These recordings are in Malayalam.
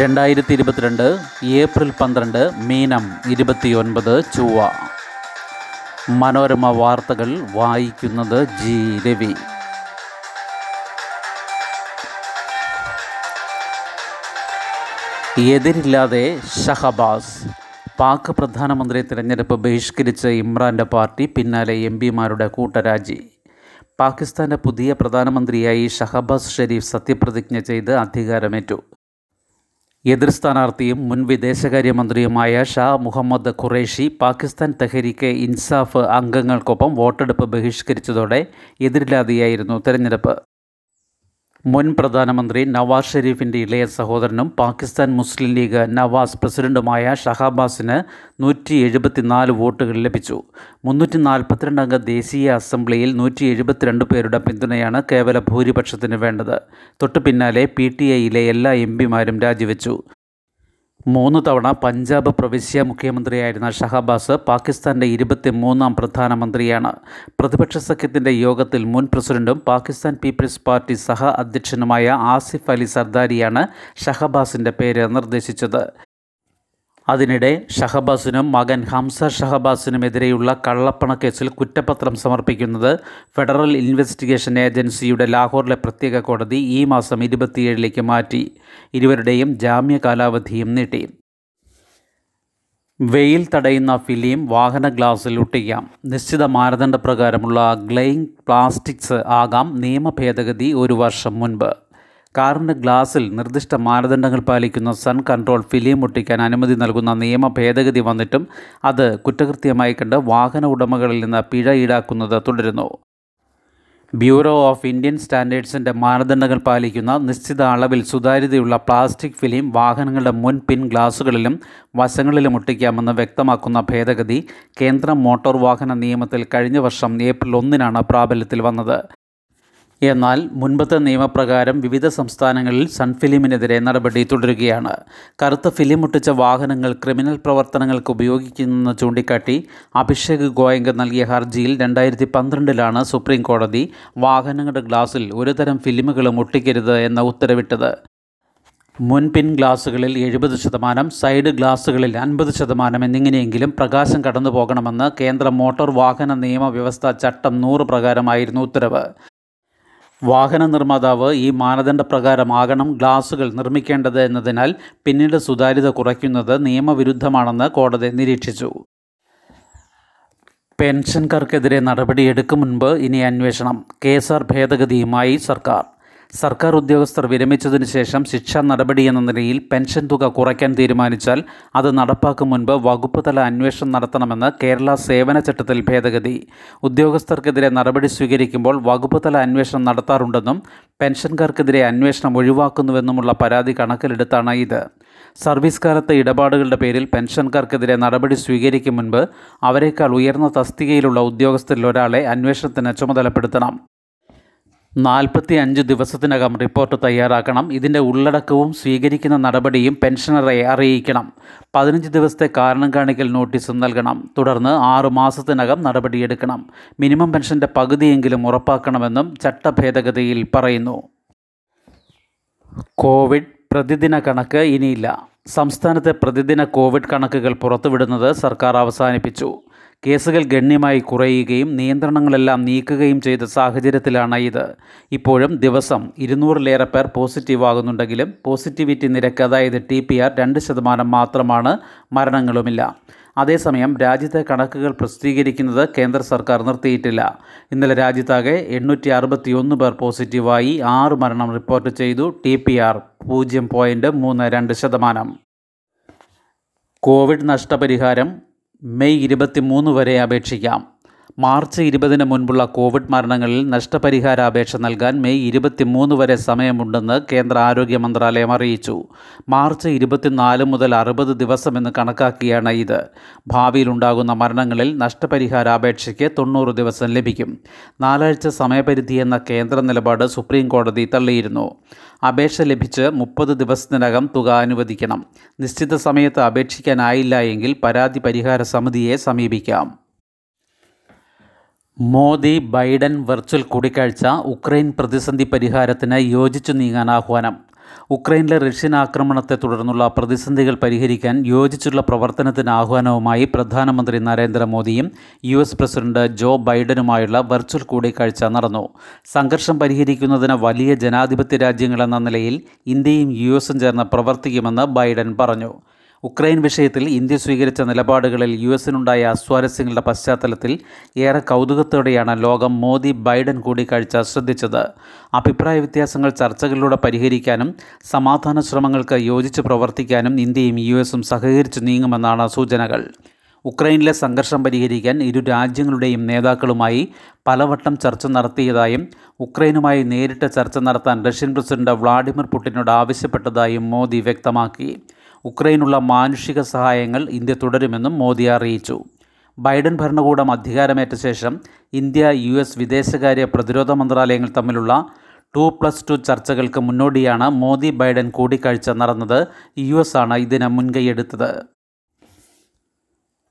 രണ്ടായിരത്തി ഇരുപത്തിരണ്ട് ഏപ്രിൽ പന്ത്രണ്ട് മീനം ഇരുപത്തിയൊൻപത് ചൊവ്വ. മനോരമ വാർത്തകൾ വായിക്കുന്നത് ജി രവി. എതിരില്ലാതെ ഷഹബാസ്. പാക് പ്രധാനമന്ത്രി തിരഞ്ഞെടുപ്പ് ബഹിഷ്കരിച്ച ഇമ്രാന്റെ പാർട്ടി പിന്നാലെ എം പിമാരുടെ കൂട്ടരാജി. പാകിസ്ഥാന്റെ പുതിയ പ്രധാനമന്ത്രിയായി ഷഹബാസ് ഷെരീഫ് സത്യപ്രതിജ്ഞ ചെയ്ത് അധികാരമേറ്റു. എതിർ സ്ഥാനാർത്ഥിയും മുൻ വിദേശകാര്യമന്ത്രിയുമായ ഷാ മുഹമ്മദ് ഖുറേഷി പാകിസ്ഥാൻ തെഹരീക്ക് ഇൻസാഫ് അംഗങ്ങൾക്കൊപ്പം വോട്ടെടുപ്പ് ബഹിഷ്കരിച്ചതോടെ എതിരില്ലാതെയായിരുന്നു തെരഞ്ഞെടുപ്പ്. മുൻ പ്രധാനമന്ത്രി നവാസ് ഷെരീഫിന്റെ ഇളയ സഹോദരനും പാകിസ്ഥാൻ മുസ്ലിം ലീഗ് നവാസ് പ്രസിഡന്റുമായ ഷഹാബാസിന് നൂറ്റി എഴുപത്തിനാല് വോട്ടുകൾ ലഭിച്ചു. മുന്നൂറ്റി നാൽപ്പത്തിരണ്ട് അംഗ ദേശീയ അസംബ്ലിയിൽ നൂറ്റി എഴുപത്തിരണ്ട് പേരുടെ പിന്തുണയാണ് കേവല ഭൂരിപക്ഷത്തിന് വേണ്ടത്. തൊട്ടു പിന്നാലെ പി ടി ഐയിലെ എല്ലാ എം പിമാരും രാജിവെച്ചു. മൂന്ന് തവണ പഞ്ചാബ് പ്രവിശ്യ മുഖ്യമന്ത്രിയായിരുന്ന ഷഹബാസ് പാകിസ്ഥാന്റെ ഇരുപത്തി മൂന്നാം പ്രധാനമന്ത്രിയാണ്. പ്രതിപക്ഷ സഖ്യത്തിന്റെ യോഗത്തിൽ മുൻ പ്രസിഡന്റും പാകിസ്ഥാൻ പീപ്പിൾസ് പാർട്ടി സഹ അധ്യക്ഷനുമായ ആസിഫ് അലി സർദാരിയാണ് ഷഹബാസിന്റെ പേര് നിർദ്ദേശിച്ചത്. അതിനിടെ ഷഹബാസിനും മകൻ ഹംസ ഷഹബാസിനുമെതിരെയുള്ള കള്ളപ്പണക്കേസിൽ കുറ്റപത്രം സമർപ്പിക്കുന്നത് ഫെഡറൽ ഇൻവെസ്റ്റിഗേഷൻ ഏജൻസിയുടെ ലാഹോറിലെ പ്രത്യേക കോടതി ഈ മാസം ഇരുപത്തിയേഴിലേക്ക് മാറ്റി. ഇരുവരുടെയും ജാമ്യ കാലാവധിയും നീട്ടി. വെയിൽ തടയുന്ന ഫിലിം വാഹന ഗ്ലാസിൽ ഒട്ടിക്കാം. നിശ്ചിത മാനദണ്ഡപ്രകാരമുള്ള ഗ്ലെയിങ് പ്ലാസ്റ്റിക്സ് ആകാം നിയമഭേദഗതി ഒരു വർഷം മുൻപ്. കാറിന്റെ ഗ്ലാസിൽ നിർദ്ദിഷ്ട മാനദണ്ഡങ്ങൾ പാലിക്കുന്ന സൺ കൺട്രോൾ ഫിലിം ഒട്ടിക്കാൻ അനുമതി നൽകുന്ന നിയമ ഭേദഗതി വന്നിട്ടും അത് കുറ്റകൃത്യമായി കണ്ട് വാഹന ഉടമകളിൽ നിന്ന് പിഴ ഈടാക്കുന്നത് തുടരുന്നു. ബ്യൂറോ ഓഫ് ഇന്ത്യൻ സ്റ്റാൻഡേർഡ്സിന്റെ മാനദണ്ഡങ്ങൾ പാലിക്കുന്ന നിശ്ചിത അളവിൽ സുതാര്യതയുള്ള പ്ലാസ്റ്റിക് ഫിലിം വാഹനങ്ങളുടെ മുൻ പിൻ ഗ്ലാസുകളിലും വശങ്ങളിലും ഒട്ടിക്കാമെന്ന് വ്യക്തമാക്കുന്ന ഭേദഗതി കേന്ദ്ര മോട്ടോർ വാഹന നിയമത്തിൽ കഴിഞ്ഞ വർഷം ഏപ്രിൽ ഒന്നിനാണ് പ്രാബല്യത്തിൽ വന്നത്. എന്നാൽ മുൻപത്തെ നിയമപ്രകാരം വിവിധ സംസ്ഥാനങ്ങളിൽ സൺഫിലിമിനെതിരെ നടപടി തുടരുകയാണ്. കറുത്ത ഫിലിം ഒട്ടിച്ച വാഹനങ്ങൾ ക്രിമിനൽ പ്രവർത്തനങ്ങൾക്ക് ഉപയോഗിക്കുന്നെന്ന് ചൂണ്ടിക്കാട്ടി അഭിഷേക് ഗോയങ്ക നൽകിയ ഹർജിയിൽ രണ്ടായിരത്തി പന്ത്രണ്ടിലാണ് സുപ്രീം കോടതി വാഹനങ്ങളുടെ ഗ്ലാസിൽ ഒരുതരം ഫിലിമുകളും ഒട്ടിക്കരുത് എന്ന ഉത്തരവിട്ടത്. മുൻപിൻ ഗ്ലാസുകളിൽ എഴുപത് ശതമാനം സൈഡ് ഗ്ലാസുകളിൽ അൻപത് ശതമാനം എന്നിങ്ങനെയെങ്കിലും പ്രകാശം കടന്നു പോകണമെന്ന് കേന്ദ്ര മോട്ടോർ വാഹന നിയമവ്യവസ്ഥ ചട്ടം നൂറ് പ്രകാരമായിരുന്നു ഉത്തരവ്. വാഹന നിർമ്മാതാവ് ഈ മാനദണ്ഡപ്രകാരമാകണം ഗ്ലാസുകൾ നിർമ്മിക്കേണ്ടത് എന്നതിനാൽ പിന്നീട് സുതാര്യത കുറയ്ക്കുന്നത് നിയമവിരുദ്ധമാണെന്ന് കോടതി നിരീക്ഷിച്ചു. പെൻഷൻകാർക്കെതിരെ നടപടിയെടുക്കും മുൻപ് ഇനി അന്വേഷണം. കെ എസ് ആർ ഭേദഗതിയുമായി സർക്കാർ. സർക്കാർ ഉദ്യോഗസ്ഥർ വിരമിച്ചതിനു ശേഷം ശിക്ഷാ നടപടി എന്ന നിലയിൽ പെൻഷൻ തുക കുറയ്ക്കാൻ തീരുമാനിച്ചാൽ അത് നടപ്പാക്കും മുൻപ് വകുപ്പ് തല അന്വേഷണം നടത്തണമെന്ന് കേരള സേവന ചട്ടത്തിൽ ഭേദഗതി. ഉദ്യോഗസ്ഥർക്കെതിരെ നടപടി സ്വീകരിക്കുമ്പോൾ വകുപ്പ് തല അന്വേഷണം നടത്താറുണ്ടെന്നും പെൻഷൻകാർക്കെതിരെ അന്വേഷണം ഒഴിവാക്കുന്നുവെന്നുമുള്ള പരാതി കണക്കിലെടുത്താണ് ഇത്. സർവീസ് കാലത്തെ ഇടപാടുകളുടെ പേരിൽ പെൻഷൻകാർക്കെതിരെ നടപടി സ്വീകരിക്കും മുൻപ് അവരെക്കാൾ ഉയർന്ന തസ്തികയിലുള്ള ഉദ്യോഗസ്ഥരിൽ ഒരാളെ അന്വേഷണത്തിന് ചുമതലപ്പെടുത്തണം. നാൽപ്പത്തി അഞ്ച് ദിവസത്തിനകം റിപ്പോർട്ട് തയ്യാറാക്കണം. ഇതിന്റെ ഉള്ളടക്കവും സ്വീകരിക്കുന്ന നടപടിയും പെൻഷനറെ അറിയിക്കണം. പതിനഞ്ച് ദിവസത്തെ കാരണം കാണിക്കൽ നോട്ടീസും നൽകണം. തുടർന്ന് ആറു മാസത്തിനകം നടപടിയെടുക്കണം. മിനിമം പെൻഷന്റെ പകുതിയെങ്കിലും ഉറപ്പാക്കണമെന്നും ചട്ടഭേദഗതിയിൽ പറയുന്നു. കോവിഡ് പ്രതിദിന കണക്ക് ഇനിയില്ല. സംസ്ഥാനത്തെ പ്രതിദിന കോവിഡ് കണക്കുകൾ പുറത്തുവിടുന്നത് സർക്കാർ അവസാനിപ്പിച്ചു. കേസുകൾ ഗണ്യമായി കുറയുകയും നിയന്ത്രണങ്ങളെല്ലാം നീക്കുകയും ചെയ്ത സാഹചര്യത്തിലാണ് ഇത്. ഇപ്പോഴും ദിവസം ഇരുന്നൂറിലേറെ പേർ പോസിറ്റീവ് ആകുന്നുണ്ടെങ്കിലും പോസിറ്റിവിറ്റി നിരക്ക് അതായത് ടി പി ആർ രണ്ട് ശതമാനം മാത്രമാണ് മരണങ്ങളുമില്ല. അതേസമയം രാജ്യത്തെ കണക്കുകൾ പ്രസിദ്ധീകരിക്കുന്നത് കേന്ദ്ര സർക്കാർ നിർത്തിയിട്ടില്ല. ഇന്നലെ രാജ്യത്താകെ എണ്ണൂറ്റി അറുപത്തി ഒന്ന് പേർ പോസിറ്റീവായി ആറ് മരണം റിപ്പോർട്ട് ചെയ്തു ടി പി ആർ പൂജ്യം പോയിന്റ് മൂന്ന് രണ്ട് ശതമാനം. കോവിഡ് നഷ്ടപരിഹാരം മെയ് ഇരുപത്തി മൂന്ന് വരെ അപേക്ഷിക്കാം. മാർച്ച് ഇരുപതിന് മുൻപുള്ള കോവിഡ് മരണങ്ങളിൽ നഷ്ടപരിഹാര അപേക്ഷ നൽകാൻ മെയ് ഇരുപത്തി മൂന്ന് വരെ സമയമുണ്ടെന്ന് കേന്ദ്ര ആരോഗ്യ മന്ത്രാലയം അറിയിച്ചു. മാർച്ച് ഇരുപത്തിനാല് മുതൽ അറുപത് ദിവസമെന്ന് കണക്കാക്കിയാണ് ഇത്. ഭാവിയിലുണ്ടാകുന്ന മരണങ്ങളിൽ നഷ്ടപരിഹാര അപേക്ഷയ്ക്ക് തൊണ്ണൂറ് ദിവസം ലഭിക്കും. നാലാഴ്ച സമയപരിധി എന്ന കേന്ദ്ര നിലപാട് സുപ്രീം കോടതി തള്ളിയിരുന്നു. അപേക്ഷ ലഭിച്ച് മുപ്പത് ദിവസത്തിനകം തുക അനുവദിക്കണം. നിശ്ചിത സമയത്ത് അപേക്ഷിക്കാനായില്ല എങ്കിൽ പരാതി പരിഹാര സമിതിയെ സമീപിക്കാം. മോദി ബൈഡൻ വെർച്വൽ കൂടിക്കാഴ്ച ഉക്രൈൻ പ്രതിസന്ധി പരിഹാരത്തിന് യോജിച്ചു നീങ്ങാൻ ആഹ്വാനം. ഉക്രൈനിലെ റഷ്യൻ ആക്രമണത്തെ തുടർന്നുള്ള പ്രതിസന്ധികൾ പരിഹരിക്കാൻ യോജിച്ചുള്ള പ്രവർത്തനത്തിന് ആഹ്വാനവുമായി പ്രധാനമന്ത്രി നരേന്ദ്രമോദിയും യു എസ് പ്രസിഡന്റ് ജോ ബൈഡനുമായുള്ള വെർച്വൽ കൂടിക്കാഴ്ച നടന്നു. സംഘർഷം പരിഹരിക്കുന്നതിന് വലിയ ജനാധിപത്യ രാജ്യങ്ങളെന്ന നിലയിൽ ഇന്ത്യയും യു എസും ചേർന്ന് പ്രവർത്തിക്കുമെന്ന് ബൈഡൻ പറഞ്ഞു. ഉക്രൈൻ വിഷയത്തിൽ ഇന്ത്യ സ്വീകരിച്ച നിലപാടുകളിൽ യു എസിനുണ്ടായ അസ്വാരസ്യങ്ങളുടെ പശ്ചാത്തലത്തിൽ ഏറെ കൗതുകത്തോടെയാണ് ലോകം മോദി ബൈഡൻ കൂടിക്കാഴ്ച ശ്രദ്ധിച്ചത്. അഭിപ്രായ വ്യത്യാസങ്ങൾ ചർച്ചകളിലൂടെ പരിഹരിക്കാനും സമാധാന ശ്രമങ്ങൾക്ക് യോജിച്ച് പ്രവർത്തിക്കാനും ഇന്ത്യയും യു എസും സഹകരിച്ചു നീങ്ങുമെന്നാണ് സൂചനകൾ. ഉക്രൈനിലെ സംഘർഷം പരിഹരിക്കാൻ ഇരു രാജ്യങ്ങളുടെയും നേതാക്കളുമായി പലവട്ടം ചർച്ച നടത്തിയതായും ഉക്രൈനുമായി നേരിട്ട് ചർച്ച നടത്താൻ റഷ്യൻ പ്രസിഡന്റ് വ്ളാഡിമിർ പുടിനോട് ആവശ്യപ്പെട്ടതായും മോദി വ്യക്തമാക്കി. ഉക്രൈനുള്ള മാനുഷിക സഹായങ്ങൾ ഇന്ത്യ തുടരുമെന്നും മോദി അറിയിച്ചു. ബൈഡൻ ഭരണകൂടം അധികാരമേറ്റ ശേഷം ഇന്ത്യ യു എസ് വിദേശകാര്യ പ്രതിരോധ മന്ത്രാലയങ്ങൾ തമ്മിലുള്ള ടു പ്ലസ് ടു ചർച്ചകൾക്ക് മുന്നോടിയാണ് മോദി ബൈഡൻ കൂടിക്കാഴ്ച നടന്നത്. യു എസ് ആണ് ഇതിന് മുൻകൈയെടുത്തത്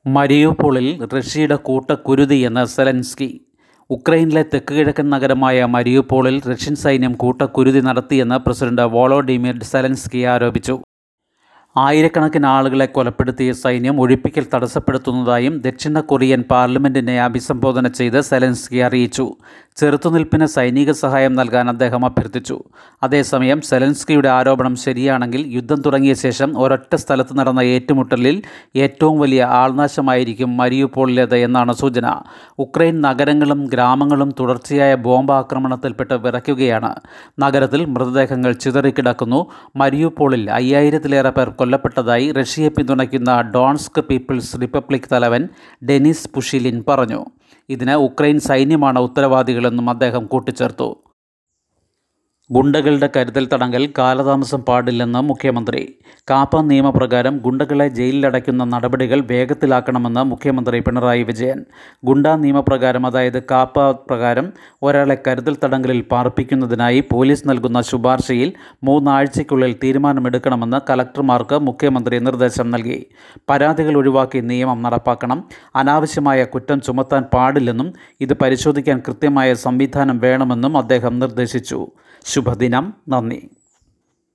മരിയൂപോളിൽ റഷ്യയുടെ കൂട്ടക്കുരുതി എന്ന് സെലൻസ്കി. ഉക്രൈനിലെ തെക്ക് കിഴക്കൻ നഗരമായ മരിയൂപോളിൽ റഷ്യൻ സൈന്യം കൂട്ടക്കുരുതി നടത്തിയെന്ന് പ്രസിഡന്റ് വോളോഡിമിർ സെലൻസ്കി ആരോപിച്ചു. ആയിരക്കണക്കിന് ആളുകളെ കൊലപ്പെടുത്തിയ സൈന്യം ഒഴിപ്പിക്കൽ തടസ്സപ്പെടുത്തുന്നതായും ദക്ഷിണ കൊറിയൻ പാർലമെന്റിനെ അഭിസംബോധന ചെയ്ത് സെലൻസ്കി അറിയിച്ചു. ചെറുത്തുനിൽപ്പിന് സൈനിക സഹായം നൽകാൻ അദ്ദേഹം അഭ്യർത്ഥിച്ചു. അതേസമയം സെലൻസ്കിയുടെ ആരോപണം ശരിയാണെങ്കിൽ യുദ്ധം തുടങ്ങിയ ശേഷം ഒരൊറ്റ സ്ഥലത്ത് നടന്ന ഏറ്റുമുട്ടലിൽ ഏറ്റവും വലിയ ആൾനാശമായിരിക്കും മരിയുപോളിലേത് എന്നാണ് സൂചന. ഉക്രൈൻ നഗരങ്ങളും ഗ്രാമങ്ങളും തുടർച്ചയായ ബോംബാക്രമണത്തിൽപ്പെട്ട് വിറയ്ക്കുകയാണ്. നഗരത്തിൽ മൃതദേഹങ്ങൾ ചിതറിക്കിടക്കുന്നു മരിയുപോളിൽ അയ്യായിരത്തിലേറെ പേർ കൊല്ലപ്പെട്ടതായി റഷ്യയെ പിന്തുണയ്ക്കുന്ന ഡോൺസ്ക് പീപ്പിൾസ് റിപ്പബ്ലിക് തലവൻ ഡെനിസ് പുഷിലിൻ പറഞ്ഞു. ഇതിന് ഉക്രൈൻ സൈന്യമാണ് ഉത്തരവാദികളെന്നും അദ്ദേഹം കൂട്ടിച്ചേർത്തു. ഗുണ്ടകളുടെ കരുതൽ തടങ്കൽ കാലതാമസം പാടില്ലെന്ന് മുഖ്യമന്ത്രി. കാപ്പ നിയമപ്രകാരം ഗുണ്ടകളെ ജയിലിലടയ്ക്കുന്ന നടപടികൾ വേഗത്തിലാക്കണമെന്ന് മുഖ്യമന്ത്രി പിണറായി വിജയൻ. ഗുണ്ട നിയമപ്രകാരം അതായത് കാപ്പ പ്രകാരം ഒരാളെ കരുതൽ തടങ്കലിൽ പാർപ്പിക്കുന്നതിനായി പോലീസ് നൽകുന്ന ശുപാർശയിൽ മൂന്നാഴ്ചയ്ക്കുള്ളിൽ തീരുമാനമെടുക്കണമെന്ന് കലക്ടർമാർക്ക് മുഖ്യമന്ത്രി നിർദ്ദേശം നൽകി. പരാതികൾ ഒഴിവാക്കി നിയമം നടപ്പാക്കണം. അനാവശ്യമായ കുറ്റം ചുമത്താൻ പാടില്ലെന്നും ഇത് പരിശോധിക്കാൻ കൃത്യമായ സംവിധാനം വേണമെന്നും അദ്ദേഹം നിർദ്ദേശിച്ചു. ശുഭദിനം. നന്ദി.